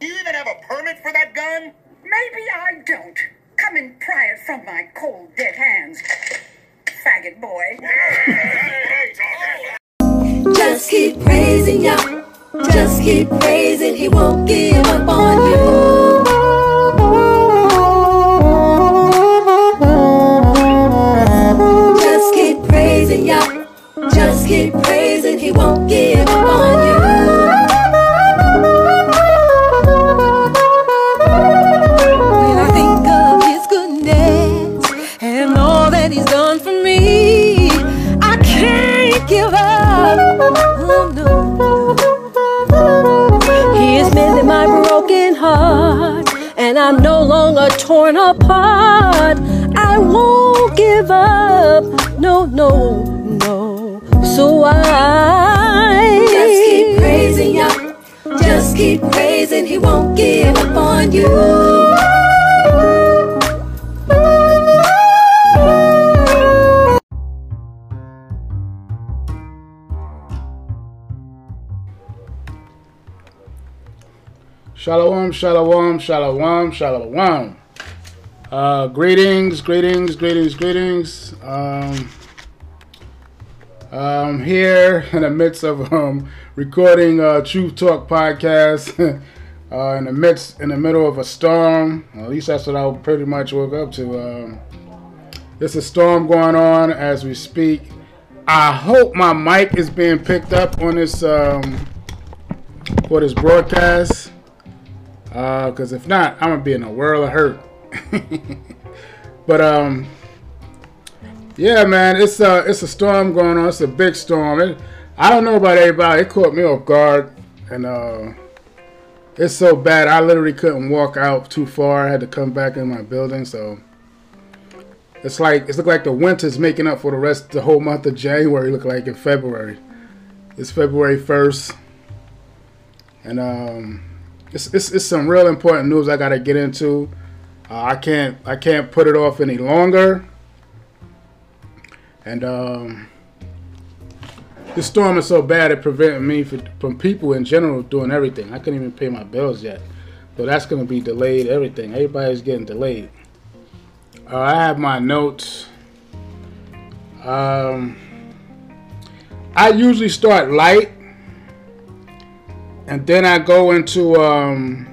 Do you even have a permit for that gun? Maybe I don't. Come and pry it from my cold, dead hands. Faggot boy. Just keep praising ya. Just keep praising. He won't give up on you. Just keep praising ya. Just keep praising. He won't give torn apart. I won't give up. No, no, no. So I just keep praising ya. Just keep praising. He won't give up on you. Shalom, shalom, shalom, shalom. Uh, greetings, greetings, greetings, greetings. Um, I'm here in the midst of um, recording uh, Truth Talk podcast. uh, in the midst, in the middle of a storm. At least that's what I pretty much woke up to. Um, there's a storm going on as we speak. I hope my mic is being picked up on this um, for this broadcast. Because if not, I'm gonna be in a world of hurt. but um, yeah, man, it's a it's a storm going on. It's a big storm. It, I don't know about everybody. It caught me off guard, and uh, it's so bad. I literally couldn't walk out too far. I had to come back in my building. So it's like it's look like the winter's making up for the rest of the whole month of January. Look like in February. It's February first, and um, it's, it's it's some real important news I gotta get into. Uh, I can't I can't put it off any longer. And um, this storm is so bad it prevented me for, from people in general doing everything. I couldn't even pay my bills yet, so that's gonna be delayed. Everything everybody's getting delayed. Uh, I have my notes. Um, I usually start light and then I go into um,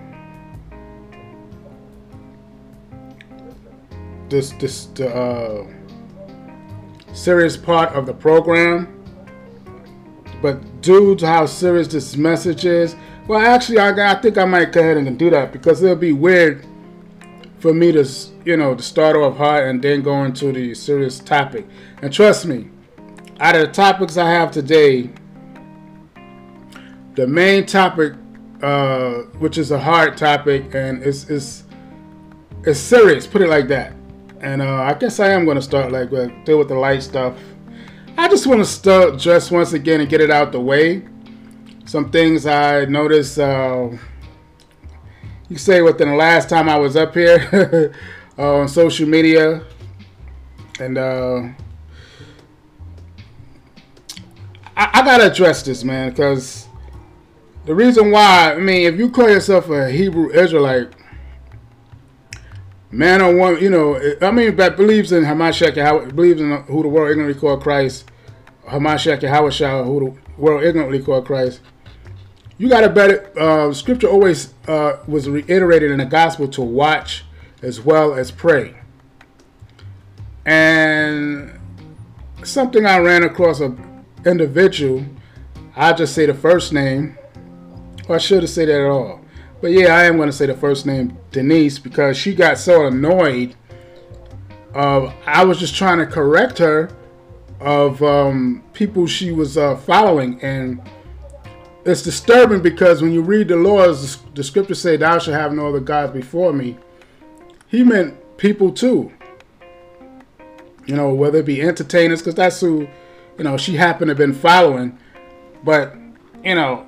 this this uh, serious part of the program. But due to how serious this message is, well, actually, I, I think I might go ahead and do that because it'll be weird for me to you know to start off hard and then go into the serious topic. And trust me, out of the topics I have today, the main topic, uh, which is a hard topic and it's it's it's serious. Put it like that. And uh, I guess I am going to start like with deal with the light stuff. I just want to start just once again and get it out the way. Some things I noticed. Uh, you say within the last time I was up here uh, on social media, and uh, I, I gotta address this, man, because the reason why, I mean, if you call yourself a Hebrew Israelite, man or woman, you know, I mean, that believes in Hamashiach, Yahweh, believes in who the world ignorantly called Christ, Hamashiach, Yahweh, who the world ignorantly called Christ. You got to better. Uh, scripture always uh, was reiterated in the gospel to watch as well as pray. And something I ran across a individual, I just say the first name, or I should have said that at all. But yeah, I am going to say the first name, Denise, because she got so annoyed. Uh, I was just trying to correct her of um, people she was uh, following, and it's disturbing because when you read the laws, the scriptures say, "Thou shalt have no other gods before me." He meant people too. You know, whether it be entertainers, because that's who, you know, she happened to have been following. But you know,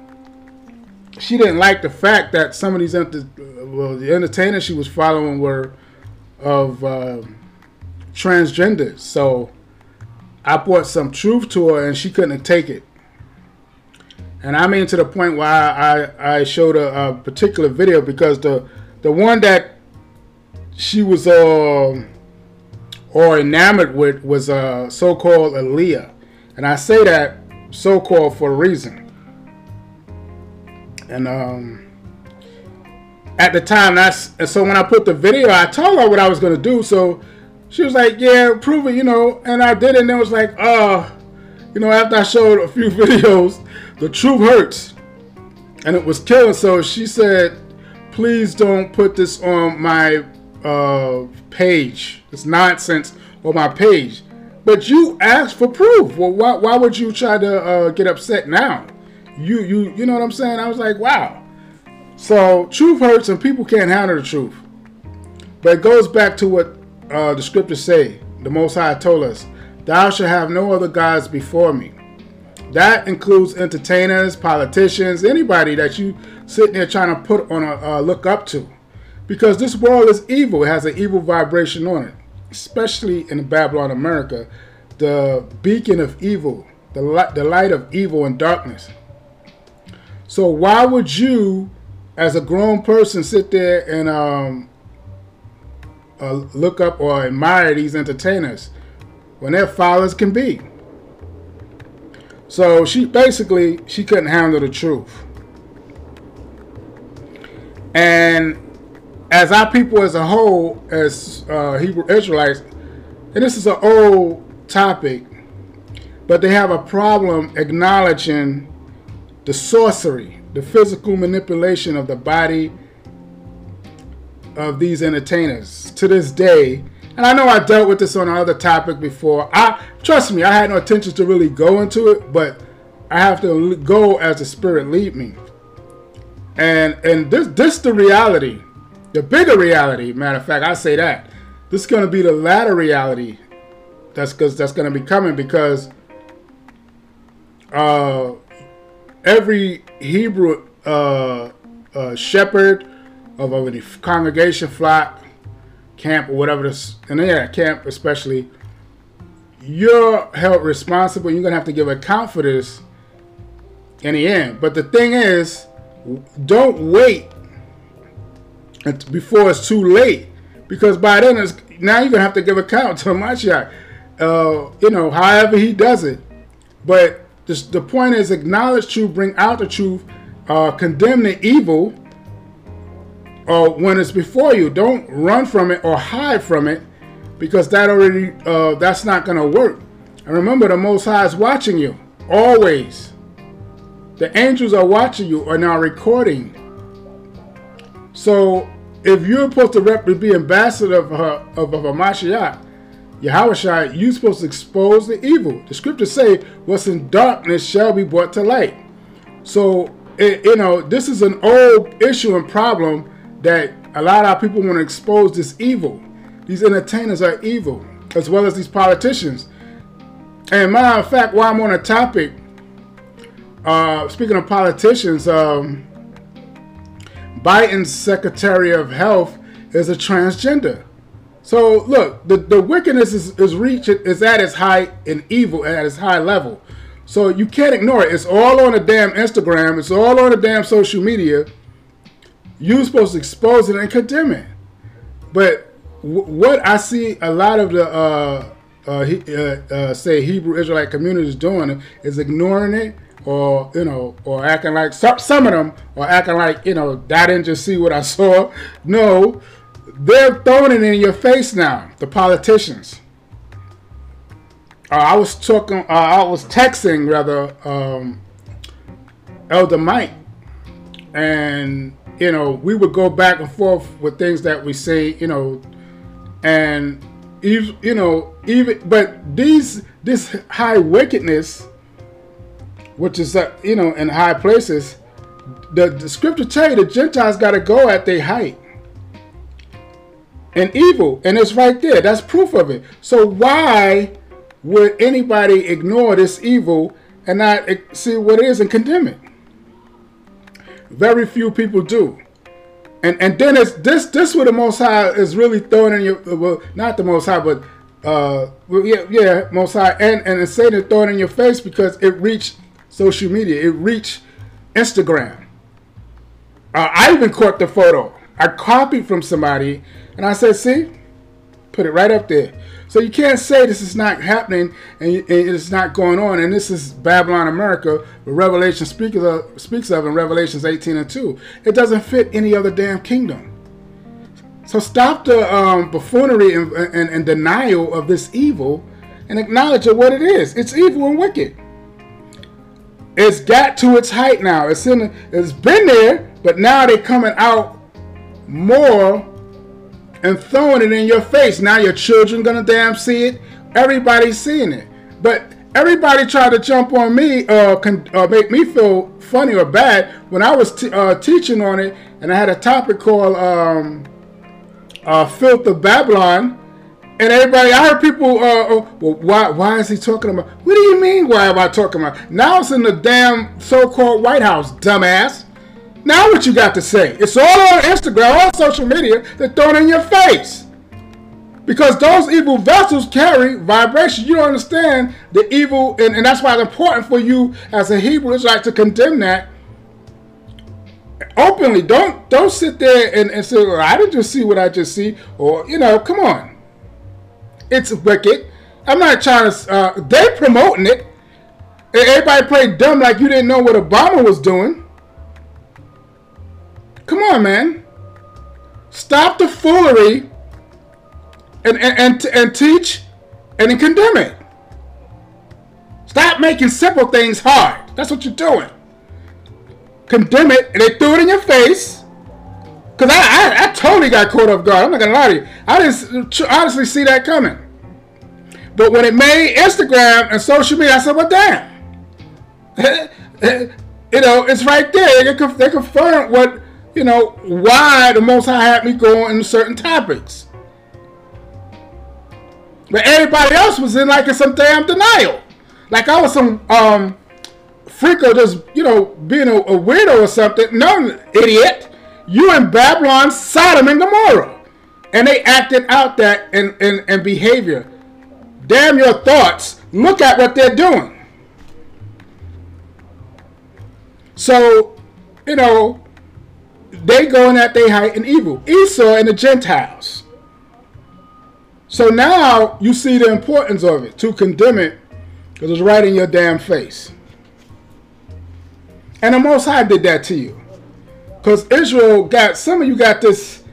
she didn't like the fact that some of these enter- well, the entertainers she was following were of uh. So I brought some truth to her, and she couldn't take it. And I mean to the point where I, I, I showed a, a, particular video because the the one that she was uh, or enamored with was uh, so-called Aaliyah. And I say that so-called for a reason. And um, at the time, that's so when I put the video, I told her what I was gonna do. So she was like, "Yeah, prove it," you know. And I did it, and it was like, "Oh." you know, after I showed a few videos, the truth hurts. And it was killing. So she said, please don't put this on my uh, page. It's nonsense on my page. But you asked for proof. Well, why, why would you try to uh, get upset now? You, you, you know what I'm saying? I was like, wow. So truth hurts and people can't handle the truth. But it goes back to what uh, the scriptures say. The Most High told us, Thou shalt have no other gods before me. That includes entertainers, politicians, anybody that you sitting there trying to put on a uh, look up to. Because this world is evil. It has an evil vibration on it. Especially in Babylon, America. The beacon of evil. The light, the light of evil and darkness. So why would you, as a grown person, sit there and um, uh, look up or admire these entertainers? when their fathers can be. So she basically she couldn't handle the truth. And as our people as a whole, as uh, Hebrew Israelites, and this is an old topic, but they have a problem acknowledging the sorcery, the physical manipulation of the body of these entertainers to this day and I know I dealt with this on another topic before. I trust me, I had no intention to really go into it, but I have to go as the spirit lead me. And and this this the reality, the bigger reality. Matter of fact, I say that this is going to be the latter reality. That's because that's going to be coming because uh, every Hebrew uh, uh, shepherd of a congregation flock camp or whatever this, and yeah, camp especially, you're held responsible. You're gonna have to give account for this in the end. But the thing is, don't wait before it's too late, because by then it's now you're gonna have to give account to Mashiach. Uh, you know, however he does it. But the, the point is, acknowledge truth, bring out the truth, uh, condemn the evil uh, when it's before you. Don't run from it or hide from it because that already uh, that's not going to work. And remember, the Most High is watching you always. The angels are watching you and are recording. So if you're supposed to be ambassador of her, of, of a Yahweh you're supposed to expose the evil. The scriptures say, "What's in darkness shall be brought to light." So it, you know this is an old issue and problem that a lot of people want to expose this evil. These entertainers are evil, as well as these politicians. And matter of fact, while I'm on a topic, uh, speaking of politicians, um, Biden's Secretary of Health is a transgender. So look, the, the wickedness is, is is at its height and evil at its high level. So you can't ignore it. It's all on the damn Instagram. It's all on the damn social media. You're supposed to expose it and condemn it. But what I see a lot of the uh, uh, uh, uh, say Hebrew Israelite communities doing is ignoring it, or you know, or acting like some, some of them, or acting like you know, I didn't just see what I saw. No, they're throwing it in your face now. The politicians. Uh, I was talking. Uh, I was texting rather, um, Elder Mike, and you know, we would go back and forth with things that we say, you know, and you know, even but these this high wickedness, which is uh, you know in high places, the, the scripture tell you the Gentiles got to go at their height and evil, and it's right there. That's proof of it. So why would anybody ignore this evil and not see what it is and condemn it? Very few people do. And and then it's this this what the Most High is really throwing in your well not the Most High but uh well, yeah yeah Most High and and Satan throwing in your face because it reached social media it reached Instagram. Uh, I even caught the photo. I copied from somebody, and I said, "See, put it right up there." So you can't say this is not happening and it's not going on. And this is Babylon America, the Revelation speaks of, speaks of in Revelations 18 and 2. It doesn't fit any other damn kingdom. So stop the um, buffoonery and, and, and denial of this evil and acknowledge what it is. It's evil and wicked. It's got to its height now. It's in. It's been there, but now they're coming out more and throwing it in your face. Now your children gonna damn see it. Everybody's seeing it. But everybody tried to jump on me uh, con- uh, make me feel funny or bad when I was t- uh, teaching on it, and I had a topic called um, uh, "Filth of Babylon." And everybody, I heard people, uh, oh, well, why, why is he talking about? What do you mean? Why am I talking about? Now it's in the damn so-called White House, dumbass. Now what you got to say? It's all on Instagram, all social media. They're throwing in your face. Because those evil vessels carry vibration. You don't understand the evil, and, and that's why it's important for you as a Hebrew Israelite to condemn that openly. Don't don't sit there and, and say, well, I didn't just see what I just see. Or, you know, come on. It's wicked. I'm not trying to, uh, they promoting it. Everybody played dumb like you didn't know what Obama was doing. Come on, man. Stop the foolery and, and, and, and teach and condemn it. Stop making simple things hard. That's what you're doing. Condemn it, and they threw it in your face. Because I, I, I, totally got caught off guard. I'm not going to lie to you. I didn't honestly see that coming. But when it made Instagram and social media, I said, well, damn. you know, it's right there. They confirmed what you know, why the Most High had me go in certain topics. But everybody else was in like in some damn denial. Like I was some um freako just, you know, being a, a weirdo or something. No, idiot. You in Babylon, Sodom, and Gomorrah. And they acted out that in, in, in behavior. Damn your thoughts. Look at what they're doing. So, you know, they going at their height in evil. Esau and the Gentiles. So now you see the importance of it to condemn it because it's right in your damn face. And the Most High did that to you. Because Israel got, some of you got this,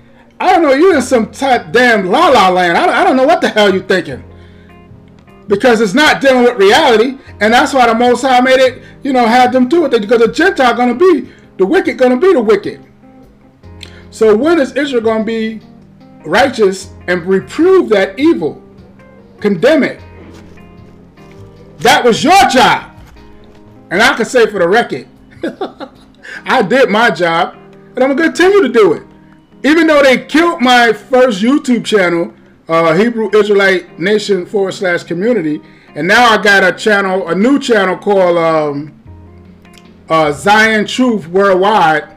I don't know, you're in some type damn la la land. I don't, I don't know what the hell you're thinking. Because it's not dealing with reality. And that's why the Most High made it, you know, had them do it. Because the Gentile going to be, the wicked going to be the wicked. So when is Israel going to be righteous and reprove that evil? Condemn it. That was your job. And I can say for the record, I did my job and I'm going to continue to do it. Even though they killed my first YouTube channel, uh, Hebrew Israelite Nation forward slash community, and now I got a channel, a new channel called um, uh, Zion Truth Worldwide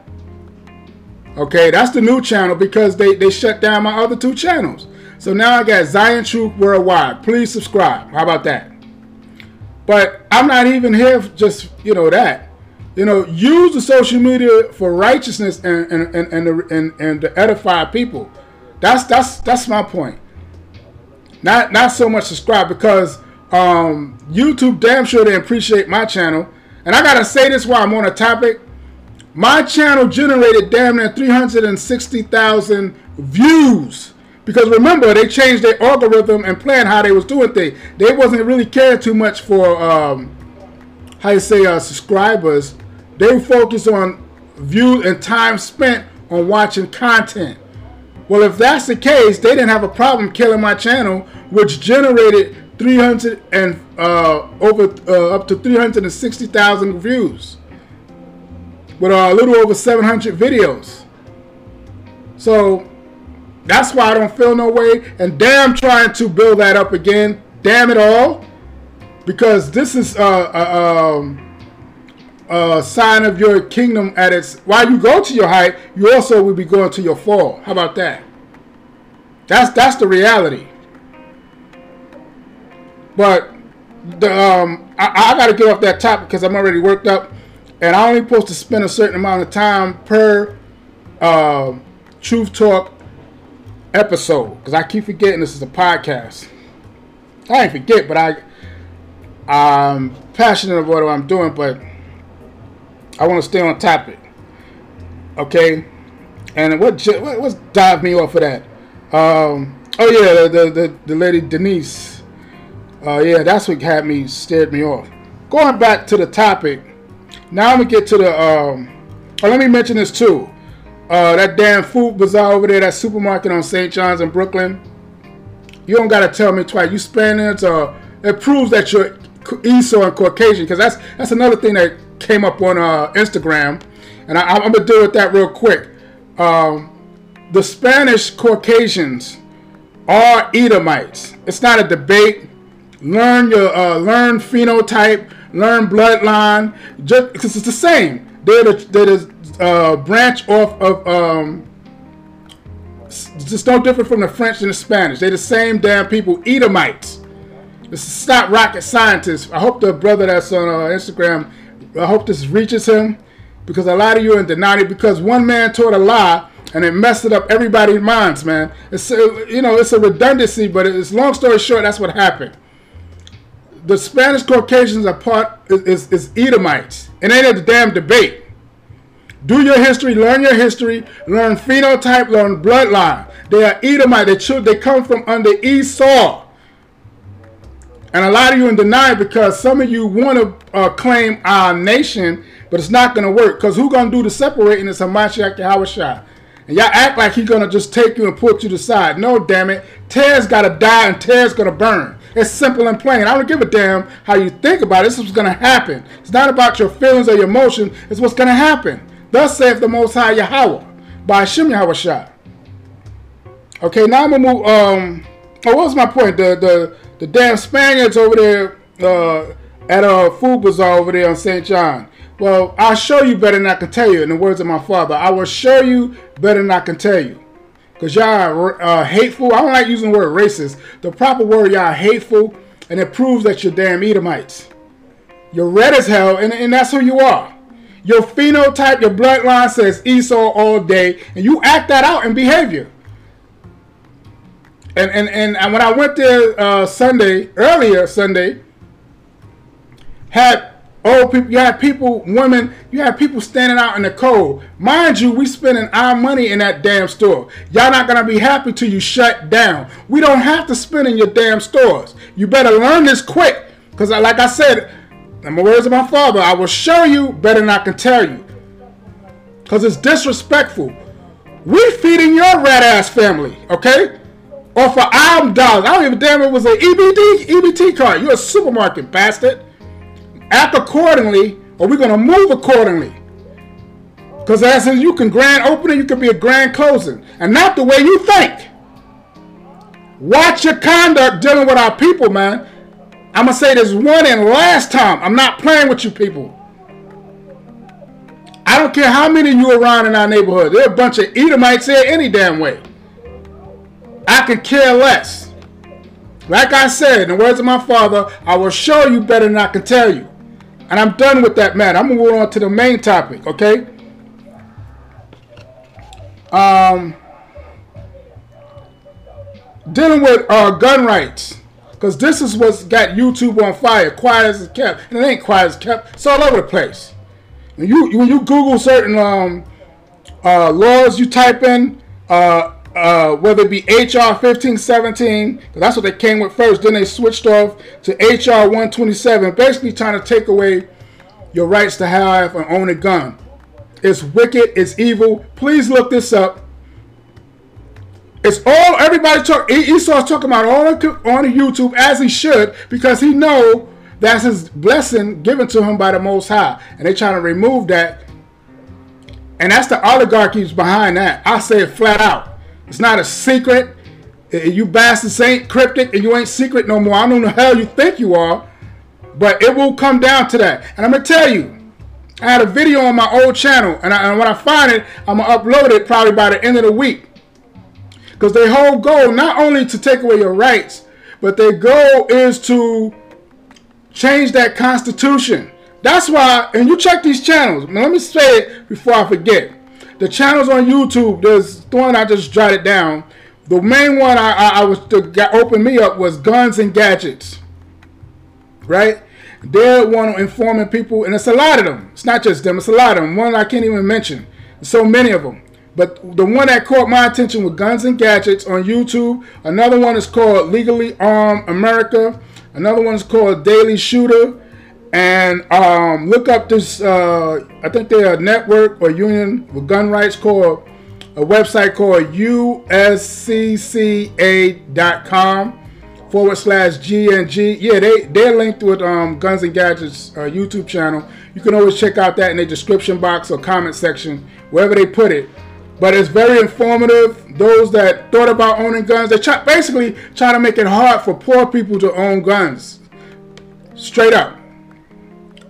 Okay, that's the new channel because they, they shut down my other two channels. So now I got Zion Truth Worldwide. Please subscribe. How about that? But I'm not even here just, you know, that. You know, use the social media for righteousness and and, and, and, and, and to edify people. That's that's that's my point. Not not so much subscribe because um, YouTube damn sure they appreciate my channel. And I gotta say this while I'm on a topic. My channel generated damn near 360,000 views. Because remember, they changed their algorithm and plan how they was doing things. They wasn't really caring too much for, um, how you say, uh, subscribers. They focused on view and time spent on watching content. Well, if that's the case, they didn't have a problem killing my channel, which generated 300 and uh, over uh, up to 360,000 views with a little over 700 videos. So that's why I don't feel no way. And damn, trying to build that up again. Damn it all. Because this is a, a, um, a sign of your kingdom at its. While you go to your height, you also will be going to your fall. How about that? That's that's the reality. But the um, I, I got to get off that topic because I'm already worked up. And I only supposed to spend a certain amount of time per uh, Truth Talk episode because I keep forgetting this is a podcast. I ain't forget, but I I'm passionate about what I'm doing, but I want to stay on topic. Okay, and what what what's dive me off of that? Um, oh yeah, the, the the lady Denise. Uh, yeah, that's what had me stared me off. Going back to the topic, now I'm gonna get to the. Um, oh, let me mention this too. Uh, that damn food bazaar over there, that supermarket on St. John's in Brooklyn. You don't gotta tell me twice. You Spaniards, uh, it proves that you're Esau and Caucasian, because that's that's another thing that came up on uh, Instagram, and I, am gonna deal with that real quick. Um, the Spanish Caucasians are Edomites. It's not a debate. Learn your uh, learn phenotype, learn bloodline. Just because it's the same. They're the, they're the uh, branch off of um, just no different from the French and the Spanish. They're the same damn people, Edomites. This is not rocket scientists. I hope the brother that's on uh, Instagram, I hope this reaches him because a lot of you are in denial because one man taught a lie and it messed it up everybody's minds, man. It's you know it's a redundancy, but it's long story short. That's what happened. The Spanish Caucasians are part is, is, Edomites, and ain't a damn debate. Do your history, learn your history, learn phenotype, learn bloodline. They are Edomite. They, should, they come from under Esau. And a lot of you in denial because some of you want to uh, claim our nation, but it's not going to work. Because who's going to do the separating is Hamashiach Yahushua. And y'all act like he's going to just take you and put you to side. No, damn it. Ter's got to die and Ter's going to burn. It's simple and plain. I don't give a damn how you think about it. This is what's going to happen. It's not about your feelings or your emotion. It's what's going to happen. Thus saith the Most High Yahweh by Hashem Yahushua. Okay, now I'm gonna move. Um, oh, what was my point? The the the damn Spaniards over there uh, at a food bazaar over there on St. John. Well, I'll show you better than I can tell you. In the words of my father, I will show you better than I can tell you. Cause y'all are uh, hateful. I don't like using the word racist. The proper word, y'all hateful, and it proves that you're damn Edomites. You're red as hell, and, and that's who you are. Your phenotype, your bloodline says Esau all day, and you act that out in behavior. And and and, and when I went there uh, Sunday, earlier Sunday, had old people, you had people, women, you had people standing out in the cold. Mind you, we spending our money in that damn store. Y'all not gonna be happy till you shut down. We don't have to spend in your damn stores. You better learn this quick, cause like I said, in the words of my father, I will show you better than I can tell you. Because it's disrespectful. We feeding your rat ass family, okay? Or for our dollars. I don't even damn it was an EBD, EBT card. You're a supermarket bastard. Act accordingly, or we're gonna move accordingly. Because as you can grand opening, you can be a grand closing. And not the way you think. Watch your conduct dealing with our people, man. I'm going to say this one and last time. I'm not playing with you people. I don't care how many you around in our neighborhood. There are a bunch of Edomites here any damn way. I could care less. Like I said, in the words of my father, I will show you better than I can tell you. And I'm done with that matter. I'm going to move on to the main topic, okay? Um, dealing with uh, gun rights. Because this is what's got YouTube on fire. Quiet as it's kept. And it ain't quiet as kept. It's all over the place. When you, when you Google certain um, uh, laws, you type in, uh, uh, whether it be HR 1517, that's what they came with first. Then they switched off to HR 127, basically trying to take away your rights to have and own a gun. It's wicked. It's evil. Please look this up. It's all everybody talk. Esau's talking about all on, YouTube as he should because he know that's his blessing given to him by the Most High, and they trying to remove that. And that's the oligarchies behind that. I say it flat out. It's not a secret. Eh, eh, you bastards ain't cryptic and you ain't secret no more. I don't know hell you think you are, but it will come down to that. And I'm gonna tell you, I had a video on my old channel, and, I, and when I find it, I'm gonna upload it probably by the end of the week. Because their whole goal, not only to take away your rights, but their goal is to change that constitution. That's why, and you check these channels. Now, let me say it before I forget. The channels on YouTube, there's the one I just jotted down. The main one I, I, I was to got opened me up was guns and gadgets. Right? They're one informing people, and it's a lot of them. It's not just them, it's a lot of them. One I can't even mention. So many of them. But the one that caught my attention was Guns and Gadgets on YouTube. Another one is called Legally Armed America. Another one is called Daily Shooter. And um, look up this, uh, I think they're a network or union with gun rights called a website called uscca.com forward slash GNG. Yeah, they, they're linked with um, Guns and Gadgets uh, YouTube channel. You can always check out that in the description box or comment section, wherever they put it. But it's very informative. Those that thought about owning guns, they try, basically try to make it hard for poor people to own guns. Straight up.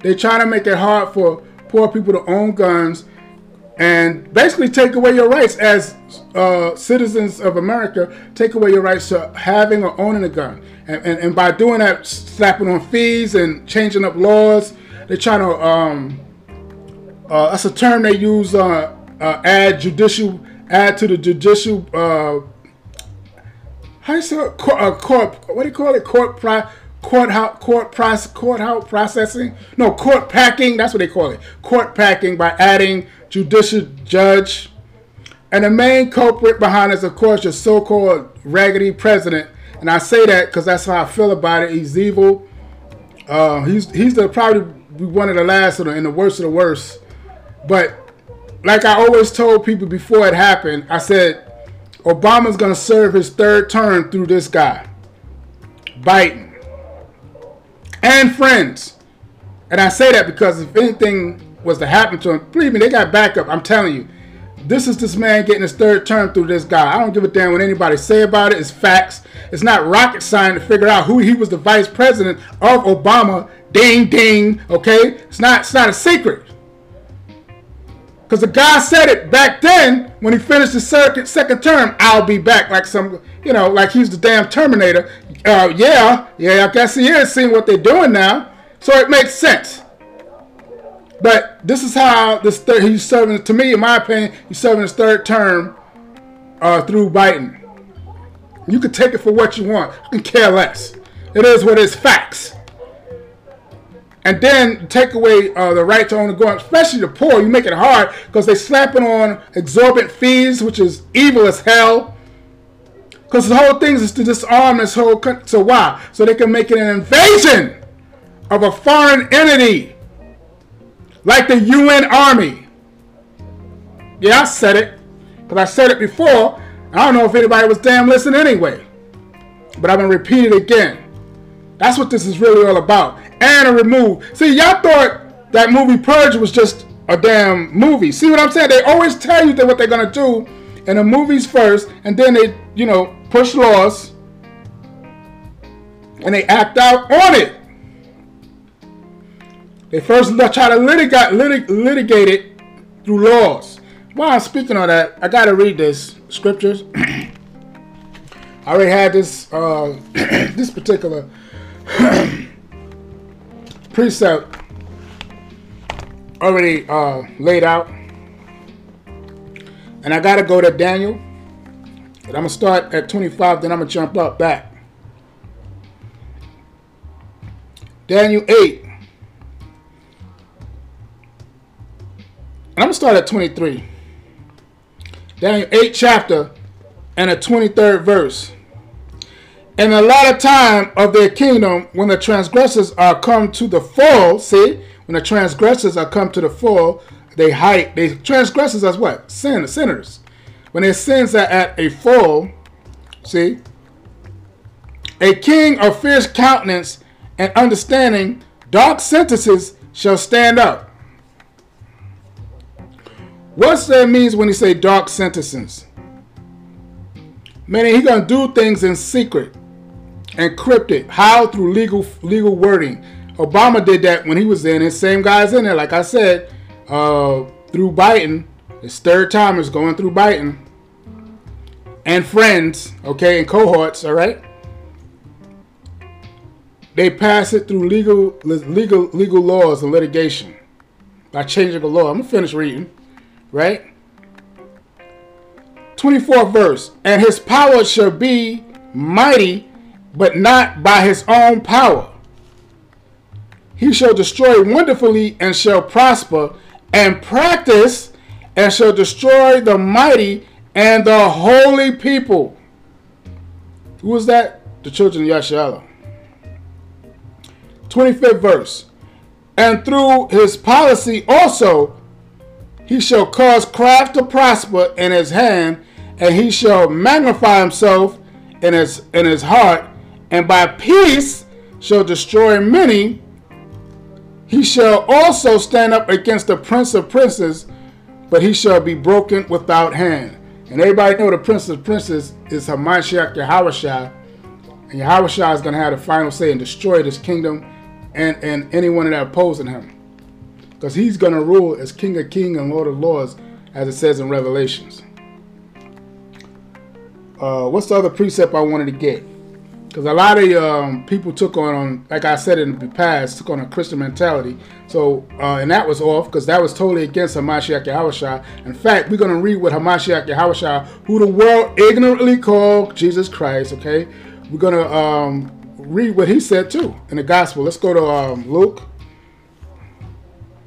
They try to make it hard for poor people to own guns and basically take away your rights as uh, citizens of America, take away your rights to having or owning a gun. And, and, and by doing that, slapping on fees and changing up laws, they're trying to, um, uh, that's a term they use, uh, uh, add judicial, add to the judicial, uh, how you say it? Court, uh, court, what do you call it? Court, pri- court, court, court, court, court processing? No, court packing, that's what they call it. Court packing by adding judicial judge. And the main culprit behind this, of course, your so-called raggedy president. And I say that because that's how I feel about it. He's evil. Uh, he's he's the probably one of the last and the worst of the worst. But like I always told people before it happened, I said Obama's gonna serve his third term through this guy, Biden, and friends. And I say that because if anything was to happen to him, believe me, they got backup. I'm telling you. This is this man getting his third term through this guy. I don't give a damn what anybody say about it. It's facts. It's not rocket science to figure out who he was the vice president of Obama. Ding ding. Okay, it's not. It's not a secret. Because the guy said it back then when he finished his second second term. I'll be back, like some, you know, like he's the damn Terminator. Uh, yeah, yeah. I guess he is seeing what they're doing now, so it makes sense. But this is how this third, he's serving. To me, in my opinion, he's serving his third term uh, through Biden. You can take it for what you want. I can care less. It is what is facts. And then take away uh, the right to own a gun, especially the poor. You make it hard because they slapping on exorbitant fees, which is evil as hell. Because the whole thing is to disarm this whole country. So why? So they can make it an invasion of a foreign entity like the UN Army. Yeah, I said it. Because I said it before. I don't know if anybody was damn listening anyway. But I'm going to repeat it again. That's what this is really all about. And a remove. See, y'all thought that movie Purge was just a damn movie. See what I'm saying? They always tell you that what they're going to do in the movies first. And then they, you know, push laws. And they act out on it. They first try to litigate, litig, litigate it through laws. While I'm speaking on that, I gotta read this scriptures. I already had this uh, this particular precept already uh, laid out, and I gotta go to Daniel. And I'm gonna start at 25, then I'm gonna jump up back. Daniel 8. And I'm going to start at 23. Daniel 8 chapter and a 23rd verse. A lot of time of their kingdom, when the transgressors are come to the full, see, when the transgressors are come to the full, they hide. They transgressors as what? Sin, sinners. When their sins are at a full, see, a king of fierce countenance and understanding, dark sentences shall stand up. What's that means when he say dark sentences? Meaning he gonna do things in secret, encrypted. How through legal legal wording. Obama did that when he was in. His same guys in there. Like I said, uh, through Biden. His third time is going through Biden. And friends, okay, and cohorts, all right. they pass it through legal legal legal laws and litigation by changing the law. I'm gonna finish reading, right? 24th verse, and his power shall be mighty, but not by his own power. He shall destroy wonderfully and shall prosper, and practice and shall destroy the mighty and the holy people. Who is that? The children of Yasharahla. 25th verse. And through his policy also he shall cause craft to prosper in his hand, and he shall magnify himself in his in his heart, and by peace shall destroy many. He shall also stand up against the prince of princes, but he shall be broken without hand. And everybody know the prince of princes is Hamashiach Yahawashah. And Yahawashah is going to have the final say and destroy this kingdom and, and anyone that opposing him. Because he's going to rule as King of Kings and Lord of Lords, as it says in Revelations. Uh, what's the other precept I wanted to get? Because a lot of um, people took on, on, like I said in the past, took on a Christian mentality. So, uh, and that was off because that was totally against Hamashiach Yahawashah. In fact, we're going to read what Hamashiach Yahawashah, who the world ignorantly called Jesus Christ, okay? We're going to um, read what he said too in the gospel. Let's go to um, Luke.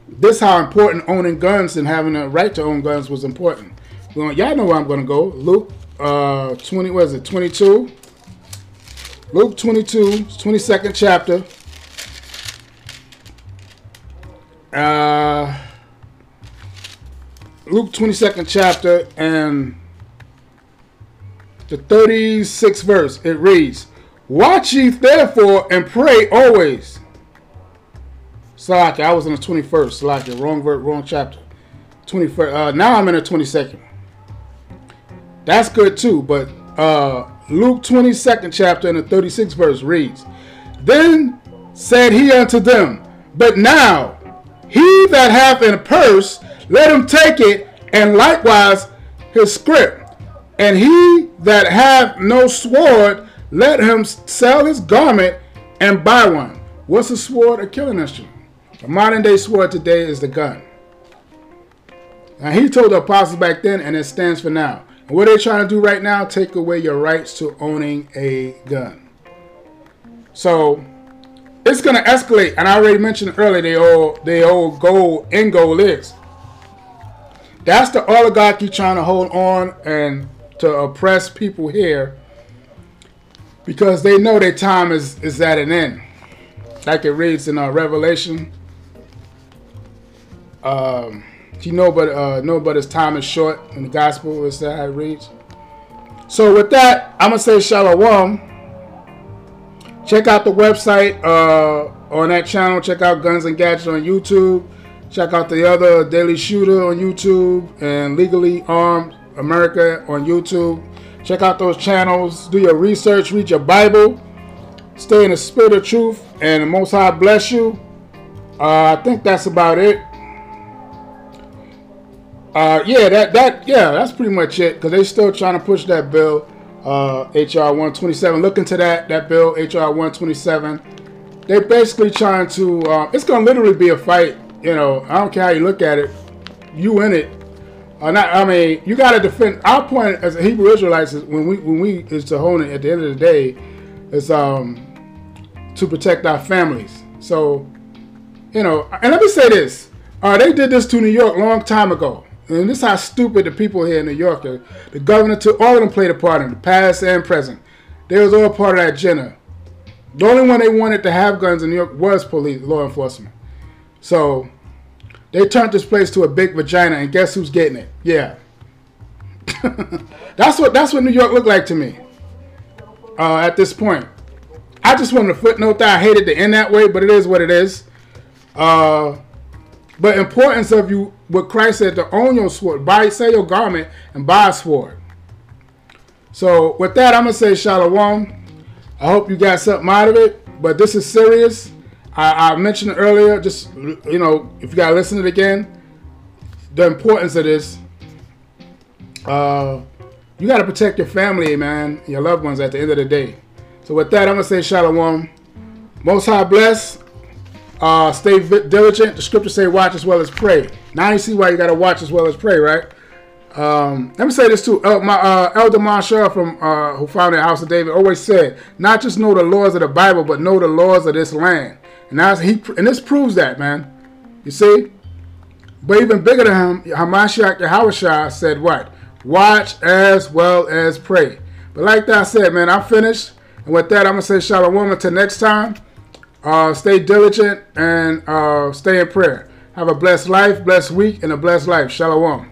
This how important owning guns and having a right to own guns was important. Well, y'all know where I'm going to go. Luke uh, 20, what is it, 22? Luke 22, 22nd chapter. Uh, Luke 22nd chapter and the 36th verse. It reads, Watch ye therefore and pray always. Salaki, I was in the 21st. Salaki, wrong verse, wrong chapter. 21st. Uh, now I'm in the 22nd. That's good too, but uh, Luke 22nd chapter and the 36th verse reads, Then said he unto them, But now he that hath in a purse, let him take it, and likewise his scrip. And he that hath no sword, let him sell his garment and buy one. What's a sword? A killing instrument. The modern day sword today is the gun. Now he told the apostles back then, and it stands for now. What they're trying to do right now, take away your rights to owning a gun. So it's gonna escalate, and I already mentioned earlier the old the old goal end goal is. That's the oligarchy trying to hold on and to oppress people here because they know their time is, is at an end. Like it reads in uh, Revelation. Um, you know, but uh, know, but his time is short. In the gospel, is that I reads. So with that, I'm gonna say shalom. Check out the website uh, on that channel. Check out Guns and Gadgets on YouTube. Check out the other Daily Shooter on YouTube and Legally Armed America on YouTube. Check out those channels. Do your research. Read your Bible. Stay in the spirit of truth. And the Most High bless you. Uh, I think that's about it. Uh, yeah, that that yeah, that's pretty much it. Cause they're still trying to push that bill, uh, HR 127. Look into that that bill, HR 127. They're basically trying to. Uh, it's gonna literally be a fight. You know, I don't care how you look at it. You in it. Uh, not, I mean, you got to defend. Our point as a Hebrew Israelites is when we when we is to hold it at the end of the day, is um to protect our families. So, you know, and let me say this: uh, they did this to New York a long time ago. And this is how stupid the people here in New York are. The governor took all of them played a part in the past and present. They was all part of that agenda. The only one they wanted to have guns in New York was police, law enforcement. So they turned this place to a big vagina, and guess who's getting it? Yeah. that's what that's what New York looked like to me. Uh, at this point, I just wanted to footnote that I hated to end that way, but it is what it is. Uh, but importance of you, what Christ said to own your sword, buy, sell your garment, and buy a sword. So with that, I'm gonna say shalom. I hope you got something out of it. But this is serious. I, I mentioned earlier. Just you know, if you gotta listen to it again, the importance of this. Uh, you gotta protect your family, man, your loved ones at the end of the day. So with that, I'm gonna say shalom. Most High bless. Uh, stay diligent. The scriptures say watch as well as pray. Now you see why you got to watch as well as pray, right? Um, let me say this too. My uh, Elder Marshall from uh, who founded the House of David always said, not just know the laws of the Bible, but know the laws of this land. And that's he and this proves that, man. You see? But even bigger than him, Hamashiach Yahushua said what? Watch as well as pray. But like that I said, man, I'm finished. And with that, I'm gonna say shalom woman." until next time. Uh, stay diligent and uh, stay in prayer. Have a blessed life, blessed week, and a blessed life. Shalom.